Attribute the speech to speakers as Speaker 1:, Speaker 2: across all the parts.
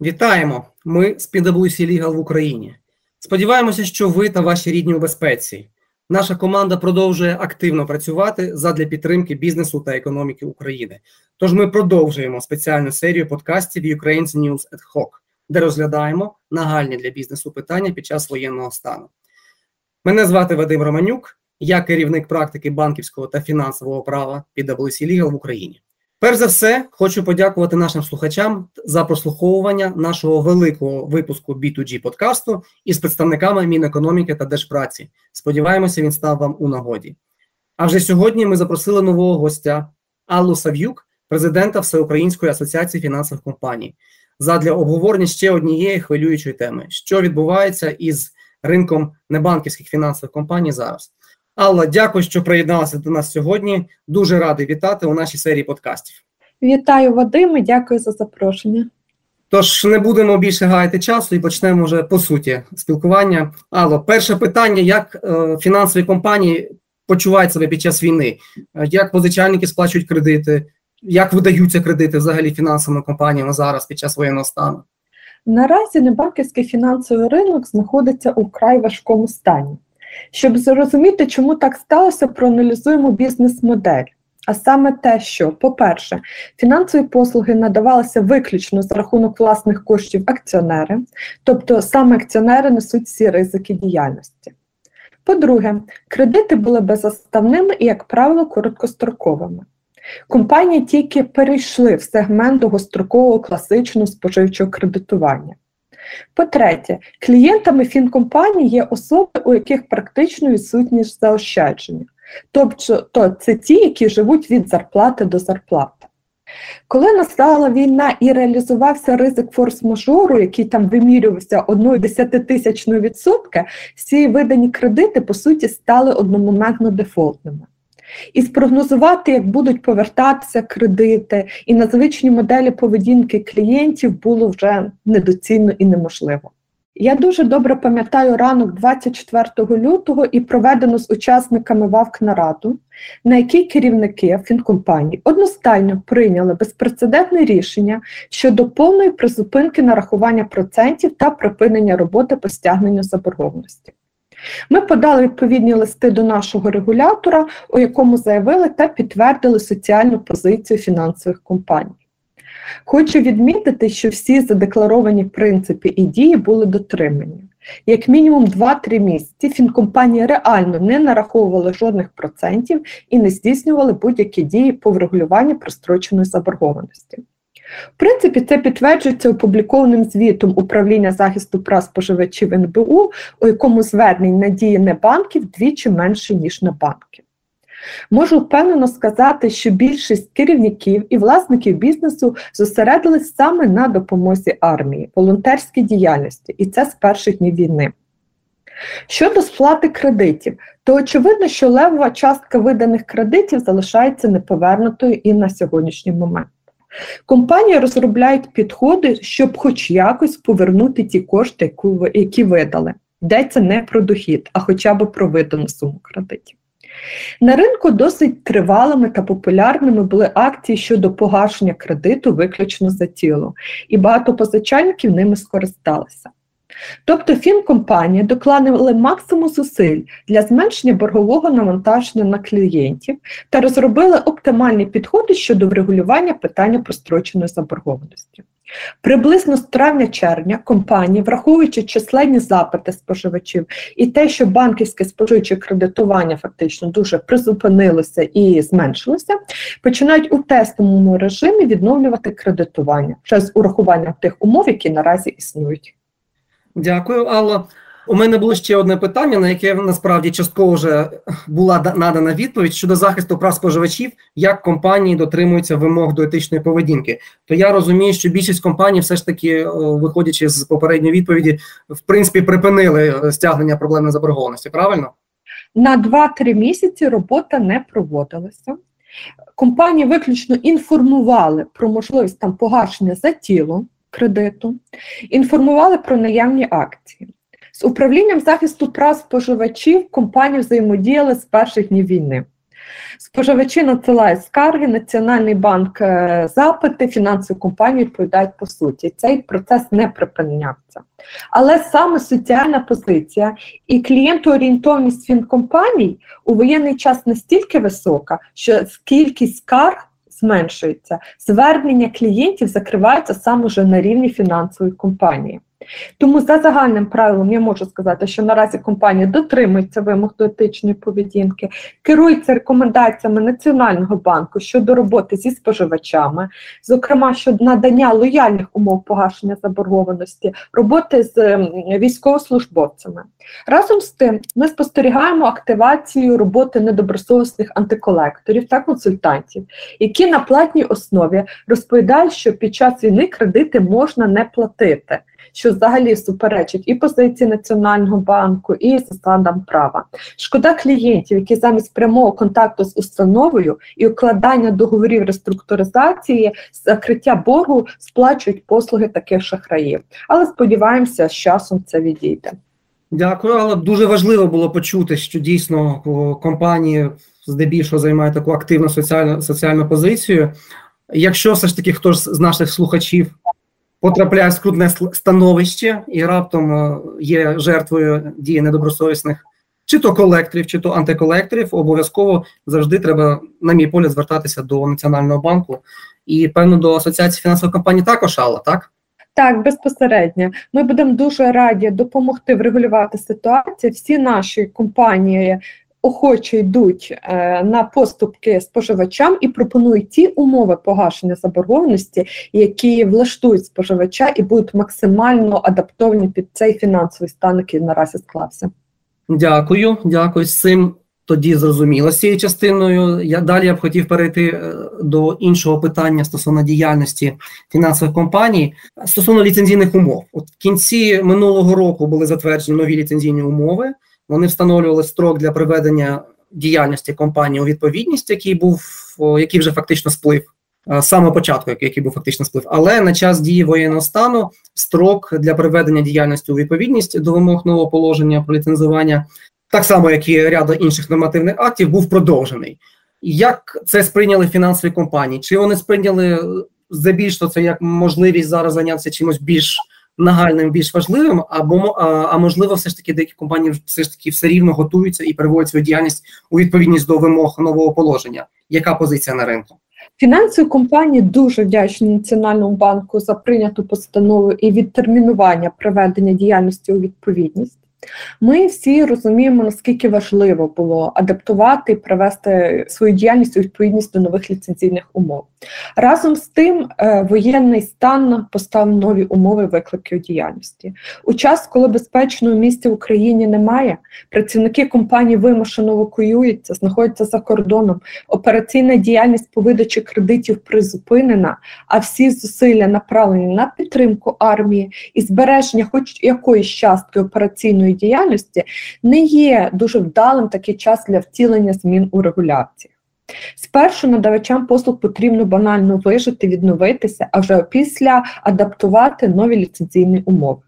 Speaker 1: Вітаємо! Ми з PwC Legal в Україні. Сподіваємося, що ви та ваші рідні у безпеці. Наша команда продовжує активно працювати задля підтримки бізнесу та економіки України. Тож ми продовжуємо спеціальну серію подкастів Ukraine's News ad Hoc, де розглядаємо нагальні для бізнесу питання під час воєнного стану. Мене звати Вадим Романюк, я керівник практики банківського та фінансового права PwC Legal в Україні. Перш за все, хочу подякувати нашим слухачам за прослуховування нашого великого випуску B2G подкасту із представниками Мінекономіки та Держпраці. Сподіваємося, він став вам у нагоді. А вже сьогодні ми запросили нового гостя Аллу Сав'юк, президента Всеукраїнської асоціації фінансових компаній, задля обговорення ще однієї хвилюючої теми, що відбувається із ринком небанківських фінансових компаній зараз. Алла, дякую, що приєдналася до нас сьогодні. Дуже радий вітати у нашій серії подкастів.
Speaker 2: Вітаю Вадиме, дякую за запрошення.
Speaker 1: Тож не будемо більше гаяти часу і почнемо вже по суті спілкування. Алло, перше питання: як е, фінансові компанії почувають себе під час війни? Е, як позичальники сплачують кредити? Як видаються кредити взагалі фінансовими компаніями зараз під час воєнного стану?
Speaker 2: Наразі небанківський фінансовий ринок знаходиться у край важкому стані. Щоб зрозуміти, чому так сталося, проаналізуємо бізнес-модель. А саме те, що, по-перше, фінансові послуги надавалися виключно за рахунок власних коштів акціонери, тобто саме акціонери несуть всі ризики діяльності. По-друге, кредити були беззаставними і, як правило, короткостроковими. Компанії тільки перейшли в сегмент довгострокового класичного споживчого кредитування. По-третє, клієнтами фінкомпаній є особи, у яких практично відсутність заощадження. Тобто то це ті, які живуть від зарплати до зарплати. Коли настала війна і реалізувався ризик форс-мажору, який там вимірювався 1 десятитисячної відсотка, всі видані кредити, по суті, стали одномоментно дефолтними. І спрогнозувати, як будуть повертатися кредити, і на звичні моделі поведінки клієнтів було вже недоцільно і неможливо. Я дуже добре пам'ятаю ранок 24 лютого і проведену з учасниками ВАВК нараду, на якій керівники фінкомпаній одностайно прийняли безпрецедентне рішення щодо повної призупинки нарахування процентів та припинення роботи по стягненню заборгованості. Ми подали відповідні листи до нашого регулятора, у якому заявили та підтвердили соціальну позицію фінансових компаній. Хочу відмітити, що всі задекларовані принципи і дії були дотримані. Як мінімум 2-3 місяці фінкомпанії реально не нараховували жодних процентів і не здійснювали будь-які дії по врегулюванню простроченої заборгованості. В принципі, це підтверджується опублікованим звітом управління захисту прав споживачів НБУ, у якому звернень надії не банків двічі менше, ніж на банки. Можу впевнено сказати, що більшість керівників і власників бізнесу зосередились саме на допомозі армії, волонтерській діяльності, і це з перших днів війни. Щодо сплати кредитів, то очевидно, що левова частка виданих кредитів залишається неповернутою і на сьогоднішній момент. Компанії розробляють підходи, щоб хоч якось повернути ті кошти, які видали. Йдеться не про дохід, а хоча б про видану суму кредитів. На ринку досить тривалими та популярними були акції щодо погашення кредиту виключно за тіло, і багато позичальників ними скористалися. Тобто фінкомпанії докладали максимум зусиль для зменшення боргового навантаження на клієнтів та розробили оптимальні підходи щодо врегулювання питання простроченої заборгованості. Приблизно з травня-червня компанії, враховуючи численні запити споживачів і те, що банківське споживче кредитування фактично дуже призупинилося і зменшилося, починають у тестовому режимі відновлювати кредитування через урахування тих умов, які наразі існують.
Speaker 1: Дякую, Алла. У мене було ще одне питання, на яке насправді частково вже була надана відповідь щодо захисту прав споживачів, як компанії дотримуються вимог до етичної поведінки. То я розумію, що більшість компаній, все ж таки, виходячи з попередньої відповіді, в принципі припинили е, стягнення проблемної заборгованості. Правильно
Speaker 2: на 2-3 місяці робота не проводилася. Компанії виключно інформували про можливість там погашення за тіло кредиту, інформували про наявні акції. З управлінням захисту прав споживачів компанії взаємодіяли з перших днів війни. Споживачі надсилають скарги, Національний банк е, запити, фінансові компанії відповідають по суті. Цей процес не припинявся. Але саме соціальна позиція і клієнтоорієнтовність фінкомпаній у воєнний час настільки висока, що кількість скарг зменшується. Звернення клієнтів закриваються саме вже на рівні фінансової компанії. Тому за загальним правилом я можу сказати, що наразі компанія дотримується вимог до етичної поведінки, керується рекомендаціями Національного банку щодо роботи зі споживачами, зокрема щодо надання лояльних умов погашення заборгованості, роботи з військовослужбовцями. Разом з тим, ми спостерігаємо активацію роботи недобросовісних антиколекторів та консультантів, які на платній основі розповідають, що під час війни кредити можна не платити що взагалі суперечить і позиції Національного банку, і засадам права. Шкода клієнтів, які замість прямого контакту з установою і укладання договорів реструктуризації, закриття боргу сплачують послуги таких шахраїв. Але сподіваємося, з часом це відійде.
Speaker 1: Дякую, але дуже важливо було почути, що дійсно компанії здебільшого займають таку активну соціальну соціальну позицію. Якщо все ж таки хтось з наших слухачів потрапляє в скрутне становище і раптом е, є жертвою дії недобросовісних чи то колекторів, чи то антиколекторів, обов'язково завжди треба, на мій погляд, звертатися до Національного банку і, певно, до Асоціації фінансових компаній також, Алла, так?
Speaker 2: Так, безпосередньо. Ми будемо дуже раді допомогти врегулювати ситуацію. Всі наші компанії охоче йдуть е, на поступки споживачам і пропонують ті умови погашення заборгованості, які влаштують споживача і будуть максимально адаптовані під цей фінансовий стан, який наразі склався.
Speaker 1: Дякую, дякую. З цим тоді зрозуміло з цією частиною. Я далі я б хотів перейти е, до іншого питання стосовно діяльності фінансових компаній стосовно ліцензійних умов. От в кінці минулого року були затверджені нові ліцензійні умови. Вони встановлювали строк для приведення діяльності компанії у відповідність, який був який вже фактично сплив з самого початку, який був фактично сплив. Але на час дії воєнного стану строк для приведення діяльності у відповідність до вимог нового положення про ліцензування, так само як і ряду інших нормативних актів, був продовжений. Як це сприйняли фінансові компанії? Чи вони сприйняли здебільшого це як можливість зараз зайнятися чимось більш нагальним, більш важливим, або а, а можливо, все ж таки деякі компанії все ж таки все рівно готуються і приводять свою діяльність у відповідність до вимог нового положення. Яка позиція на ринку?
Speaker 2: Фінансові компанії дуже вдячні Національному банку за прийняту постанову і відтермінування проведення діяльності у відповідність. Ми всі розуміємо, наскільки важливо було адаптувати і привести свою діяльність у відповідність до нових ліцензійних умов. Разом з тим, е, воєнний стан поставив нові умови викликів діяльності. У час, коли безпечного місця в Україні немає, працівники компанії вимушено евакуюються, знаходяться за кордоном, операційна діяльність по видачі кредитів призупинена, а всі зусилля направлені на підтримку армії і збереження, хоч якоїсь частки операційної діяльності, не є дуже вдалим такий час для втілення змін у регуляції. Спершу надавачам послуг потрібно банально вижити, відновитися, а вже після адаптувати нові ліцензійні умови.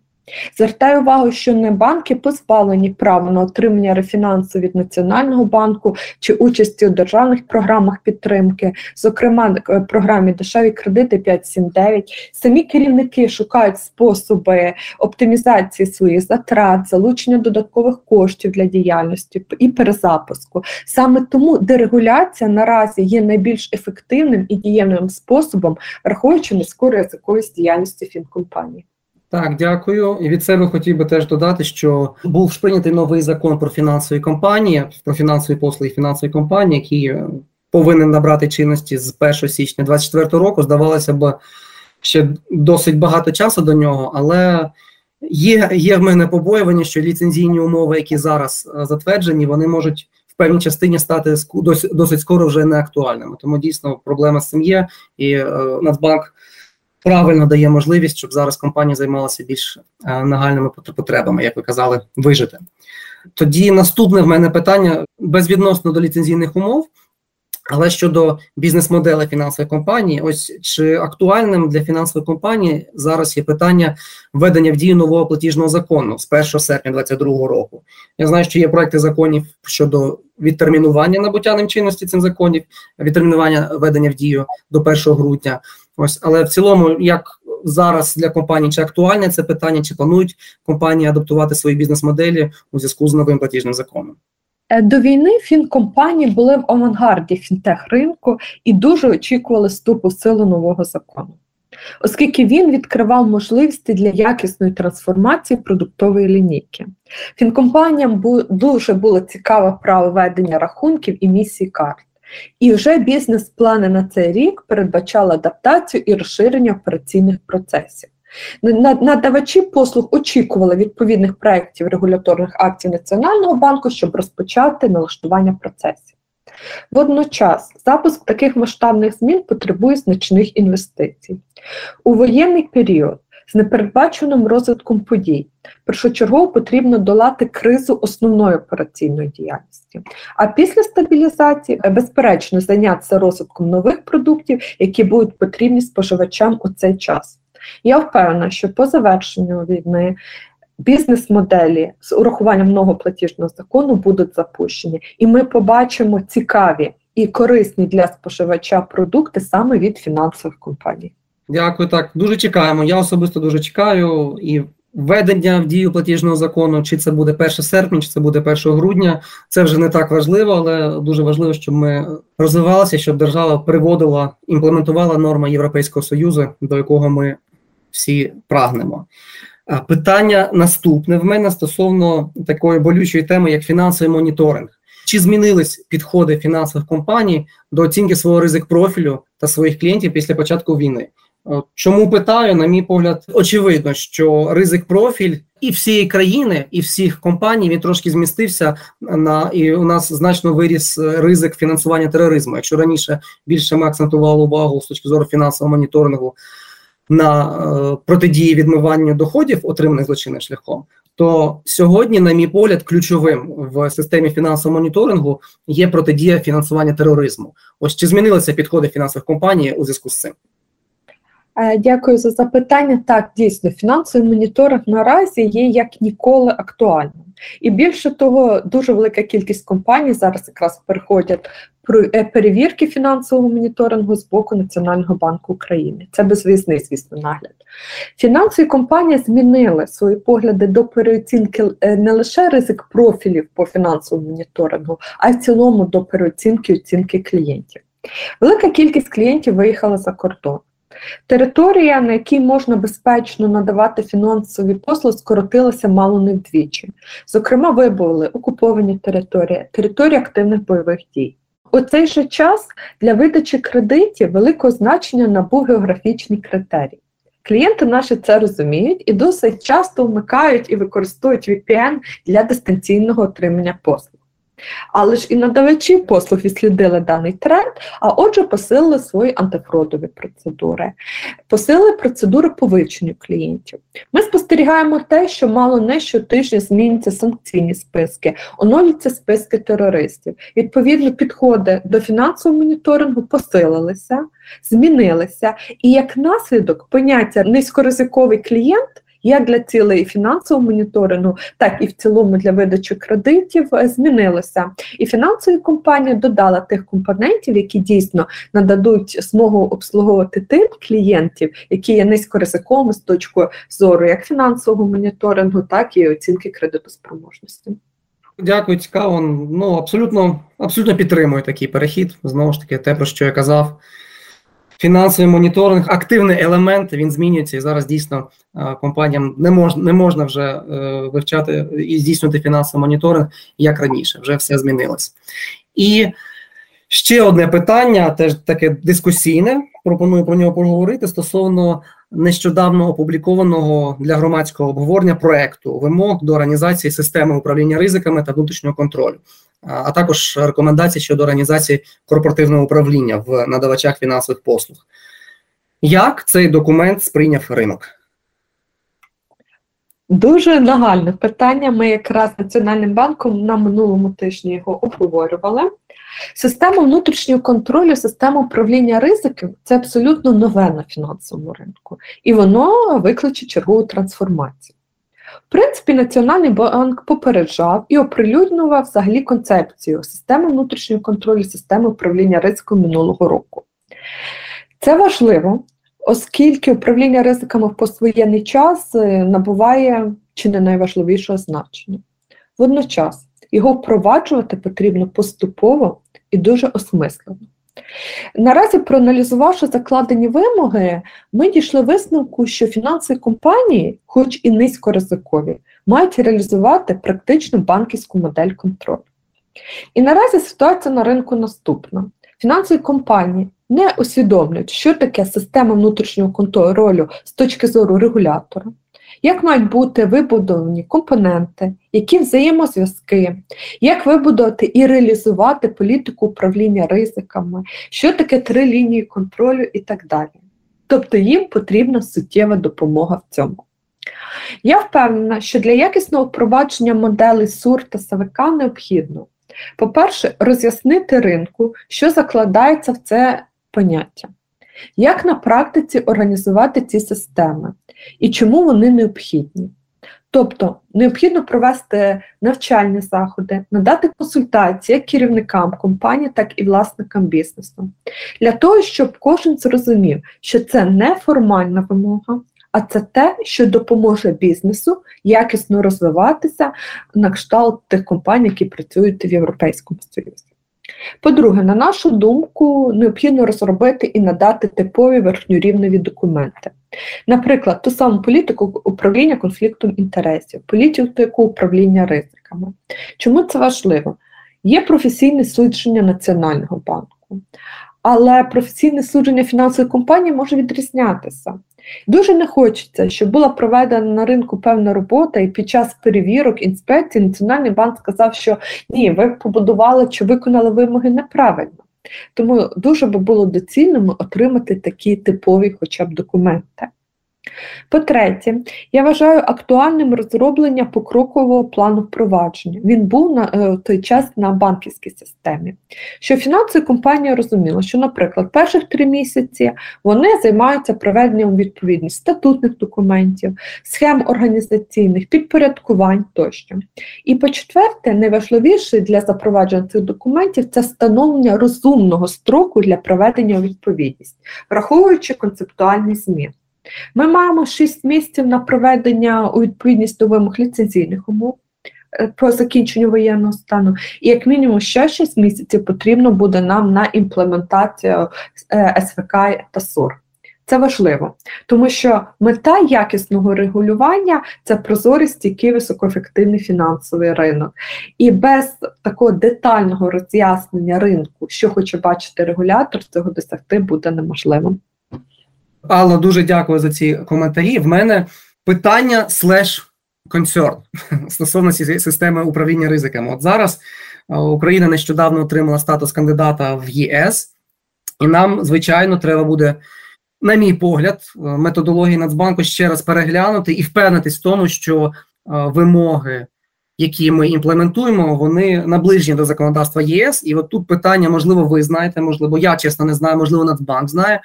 Speaker 2: Звертаю увагу, що не банки позбавлені права на отримання рефінансу від Національного банку чи участі у державних програмах підтримки, зокрема е, програмі дешеві кредити 5.7.9. Самі керівники шукають способи оптимізації своїх затрат, залучення додаткових коштів для діяльності і перезапуску. Саме тому дерегуляція наразі є найбільш ефективним і дієвним способом, враховуючи низьку ризиковість діяльності фінкомпанії.
Speaker 1: Так, дякую. І від себе хотів би теж додати, що був прийнятий новий закон про фінансові компанії, про фінансові послуги фінансової компанії, який е, повинен набрати чинності з 1 січня 2024 року. Здавалося б, ще досить багато часу до нього, але є є в мене побоювання, що ліцензійні умови, які зараз е, затверджені, вони можуть в певній частині стати досить, скоро вже не актуальними. Тому дійсно проблема з цим є, і е, Нацбанк правильно дає можливість, щоб зараз компанія займалася більш е, нагальними потребами, як ви казали, вижити. Тоді наступне в мене питання безвідносно до ліцензійних умов. Але щодо бізнес-моделей фінансової компанії, ось чи актуальним для фінансової компанії зараз є питання введення в дію нового платіжного закону з 1 серпня 2022 року. Я знаю, що є проекти законів щодо відтермінування набуття ним чинності цих законів, відтермінування введення в дію до 1 грудня. Ось, але в цілому, як зараз для компаній, чи актуальне це питання, чи планують компанії адаптувати свої бізнес-моделі у зв'язку з новим платіжним законом?
Speaker 2: Е, До війни фінкомпанії були в авангарді фінтех ринку і дуже очікували вступу в силу нового закону, оскільки він відкривав можливості для якісної трансформації продуктової лінійки. Фінкомпаніям дуже було цікаве право ведення рахунків і місій карт. І вже бізнес-плани на цей рік передбачали адаптацію і розширення операційних процесів. Надавачі послуг очікували відповідних проєктів регуляторних актів Національного банку, щоб розпочати налаштування процесів. Водночас, запуск таких масштабних змін потребує значних інвестицій. У воєнний період з непередбаченим розвитком подій першочергово потрібно долати кризу основної операційної діяльності. А після стабілізації, е, безперечно, зайнятися розвитком нових продуктів, які будуть потрібні споживачам у цей час. Я впевнена, що по завершенню війни бізнес-моделі з урахуванням нового платіжного закону будуть запущені, і ми побачимо цікаві і корисні для споживача продукти саме від фінансових компаній.
Speaker 1: Дякую. Так, дуже чекаємо. Я особисто дуже чекаю і введення в дію платіжного закону, чи це буде 1 серпня, чи це буде 1 грудня. Це вже не так важливо, але дуже важливо, щоб ми розвивалися, щоб держава приводила, імплементувала норми Європейського союзу, до якого ми всі прагнемо. Питання наступне в мене стосовно такої болючої теми, як фінансовий моніторинг. Чи змінились підходи фінансових компаній до оцінки свого ризик профілю та своїх клієнтів після початку війни? Чому питаю, на мій погляд, очевидно, що ризик профіль і всієї країни, і всіх компаній він трошки змістився на і у нас значно виріс е, ризик фінансування тероризму. Якщо раніше більше ми акцентували увагу з точки зору фінансового моніторингу на е, протидії відмиванню доходів, отриманих злочинним шляхом, то сьогодні, на мій погляд, ключовим в системі фінансового моніторингу є протидія фінансування тероризму. Ось чи змінилися підходи фінансових компаній у зв'язку з цим?
Speaker 2: Е, Дякую за запитання. Так, дійсно, фінансовий моніторинг наразі є як ніколи актуальним. І більше того, дуже велика кількість компаній зараз якраз переходять е, перевірки фінансового моніторингу з боку Національного банку України. Це безвізний, звісно, нагляд. Фінансові компанії змінили свої погляди до переоцінки е, не лише ризик профілів по фінансовому моніторингу, а й в цілому до переоцінки оцінки клієнтів. Велика кількість клієнтів виїхала за кордон. Територія, на якій можна безпечно надавати фінансові послуги, скоротилася мало не вдвічі. Зокрема, вибули окуповані території, території активних бойових дій. У цей же час для видачі кредитів великого значення набув географічний критерій. Клієнти наші це розуміють і досить часто вмикають і використовують VPN для дистанційного отримання послуг. Але ж і надавачі послуг відслідили даний тренд, а отже, посилили свої антифродові процедури, посилили процедури по вивченню клієнтів. Ми спостерігаємо те, що мало не щотижня змінюються санкційні списки, оновлюються списки терористів. Відповідно, підходи до фінансового моніторингу посилилися, змінилися, і як наслідок поняття низькоризиковий клієнт. Як для цілей фінансового моніторингу, так і в цілому для видачі кредитів е, змінилося. І фінансові компанії додали тих компонентів, які дійсно нададуть змогу обслуговувати тим клієнтів, які є низькоризиковими з точки зору як фінансового моніторингу, так і оцінки кредитоспроможності.
Speaker 1: Дякую, цікаво. Ну абсолютно, абсолютно підтримую такий перехід. Знову ж таки, те, про що я казав. Фінансовий моніторинг, активний елемент, він змінюється, і зараз дійсно е, компаніям не можна не можна вже е, вивчати і здійснювати фінансовий моніторинг як раніше. Вже все змінилось. І ще одне питання, теж таке дискусійне. Пропоную про нього поговорити стосовно нещодавно опублікованого для громадського обговорення проекту вимог до організації системи управління ризиками та внутрішнього контролю, а також рекомендацій щодо організації корпоративного управління в надавачах фінансових послуг. Як цей документ сприйняв ринок?
Speaker 2: Дуже нагальне питання. Ми якраз Національним банком на минулому тижні його обговорювали. Система внутрішнього контролю, система управління ризиків це абсолютно нове на фінансовому ринку, і воно викличе чергову трансформацію. В принципі, Національний банк попереджав і оприлюднював взагалі концепцію системи внутрішнього контролю, системи управління ризиком минулого року. Це важливо, оскільки управління ризиками в поствоєнний час е, набуває чи не найважливішого значення. Водночас його впроваджувати потрібно поступово і дуже осмислено. Наразі, проаналізувавши закладені вимоги, ми дійшли висновку, що фінансові компанії, хоч і низькоризикові, мають реалізувати практичну банківську модель контролю. І наразі ситуація на ринку наступна: фінансові компанії не усвідомлюють, що таке система внутрішнього контролю з точки зору регулятора як мають бути вибудовані компоненти, які взаємозв'язки, як вибудувати і реалізувати політику управління ризиками, що таке три лінії контролю і так далі. Тобто їм потрібна суттєва допомога в цьому. Я впевнена, що для якісного впровадження моделей СУР та СВК необхідно, по-перше, роз'яснити ринку, що закладається в це поняття. Як на практиці організувати ці системи і чому вони необхідні? Тобто необхідно провести навчальні заходи, надати консультації як керівникам компанії, так і власникам бізнесу, для того, щоб кожен зрозумів, що це не формальна вимога, а це те, що допоможе бізнесу якісно розвиватися на кшталт тих компаній, які працюють в Європейському Союзі. По-друге, на нашу думку, необхідно розробити і надати типові верхньорівневі документи. Наприклад, ту саму політику управління конфліктом інтересів, політику управління ризиками. Чому це важливо? Є професійне судження Національного банку, але професійне судження фінансової компанії може відрізнятися. Дуже не хочеться, щоб була проведена на ринку певна робота, і під час перевірок інспекцій Національний банк сказав, що ні, ви побудували чи виконали вимоги неправильно. Тому дуже би було доцільним отримати такі типові, хоча б документи. По-третє, я вважаю актуальним розроблення покрокового плану впровадження. Він був на е, той час на банківській системі. Що фінансові компанії розуміли, що, наприклад, перших три місяці вони займаються проведенням відповідних статутних документів, схем організаційних, підпорядкувань тощо. І по-четверте, найважливіше для запровадження цих документів це встановлення розумного строку для проведення у відповідність, враховуючи концептуальні зміни. Ми маємо 6 місяців на проведення у відповідність до вимог ліцензійних умов е, по закінченню воєнного стану, і як мінімум ще 6 місяців потрібно буде нам на імплементацію е, СВК та СОР. Це важливо, тому що мета якісного регулювання це прозорий, стійкий, високоефективний фінансовий ринок. І без такого детального роз'яснення ринку, що хоче бачити регулятор, цього досягти буде неможливим.
Speaker 1: Алла, дуже дякую за ці коментарі. В мене питання слеш концерн стосовно системи управління ризиками. От зараз Україна нещодавно отримала статус кандидата в ЄС, і нам, звичайно, треба буде, на мій погляд, методології Нацбанку ще раз переглянути і впевнитись в тому, що вимоги які ми імплементуємо, вони наближені до законодавства ЄС. І от тут питання, можливо, ви знаєте, можливо, я чесно не знаю, можливо, Нацбанк знає.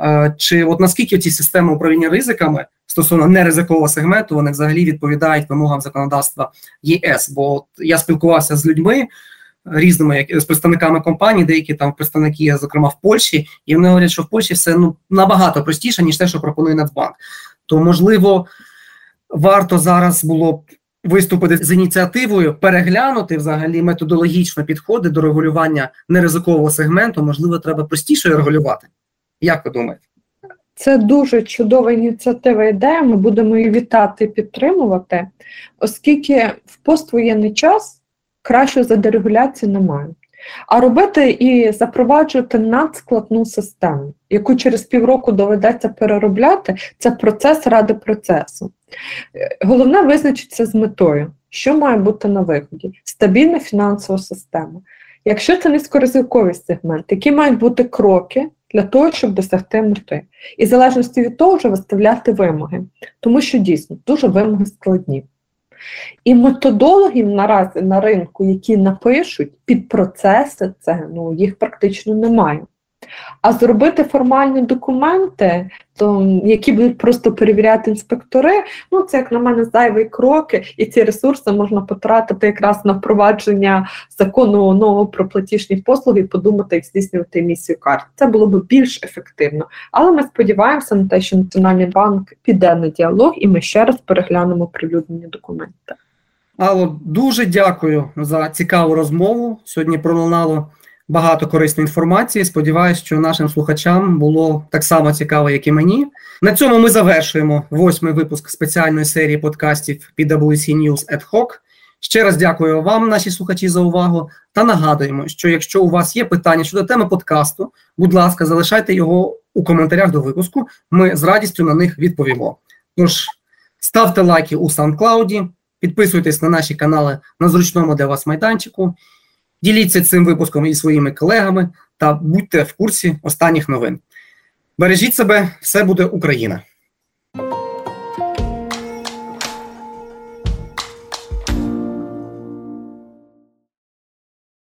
Speaker 1: Е, чи от наскільки ці системи управління ризиками стосовно неризикового сегменту, вони взагалі відповідають вимогам законодавства ЄС? Бо я спілкувався з людьми. Різними з представниками компаній, деякі там представники, зокрема в Польщі, і вони говорять, що в Польщі все ну набагато простіше ніж те, що пропонує Нацбанк. То можливо варто зараз було б виступити з ініціативою переглянути взагалі методологічно підходи до регулювання неризикового сегменту, можливо, треба простіше регулювати. Як ви думаєте?
Speaker 2: Це дуже чудова ініціатива ідея. Ми будемо її вітати підтримувати, оскільки в поствоєнний час краще за дерегуляції немає. А робити і запроваджувати надскладну систему, яку через півроку доведеться переробляти, це процес ради процесу. Головне визначитися з метою, що має бути на виході: стабільна фінансова система. Якщо це низькоризиковий сегмент, які мають бути кроки для того, щоб досягти мети, і в залежності від того вже виставляти вимоги, тому що дійсно дуже вимоги складні. І методологів наразі на ринку, які напишуть під процеси, це ну їх практично немає. А зробити формальні документи, то, які будуть просто перевіряти інспектори, ну це як на мене зайві кроки, і ці ресурси можна потратити якраз на впровадження закону нового про платіжні послуги і подумати, як здійснювати емісію карт. Це було б більш ефективно. Але ми сподіваємося на те, що Національний банк піде на діалог, і ми ще раз переглянемо прилюднені документи.
Speaker 1: Алло, дуже дякую за цікаву розмову. Сьогодні пролунало багато корисної інформації. Сподіваюсь, що нашим слухачам було так само цікаво, як і мені. На цьому ми завершуємо восьмий випуск спеціальної серії подкастів PwC News Ad Hoc. Ще раз дякую вам, наші слухачі, за увагу. Та нагадуємо, що якщо у вас є питання щодо теми подкасту, будь ласка, залишайте його у коментарях до випуску. Ми з радістю на них відповімо. Тож ставте лайки у SoundCloud, підписуйтесь на наші канали на зручному для вас майданчику. Діліться цим випуском і своїми колегами та будьте в курсі останніх новин. Бережіть себе, все буде Україна!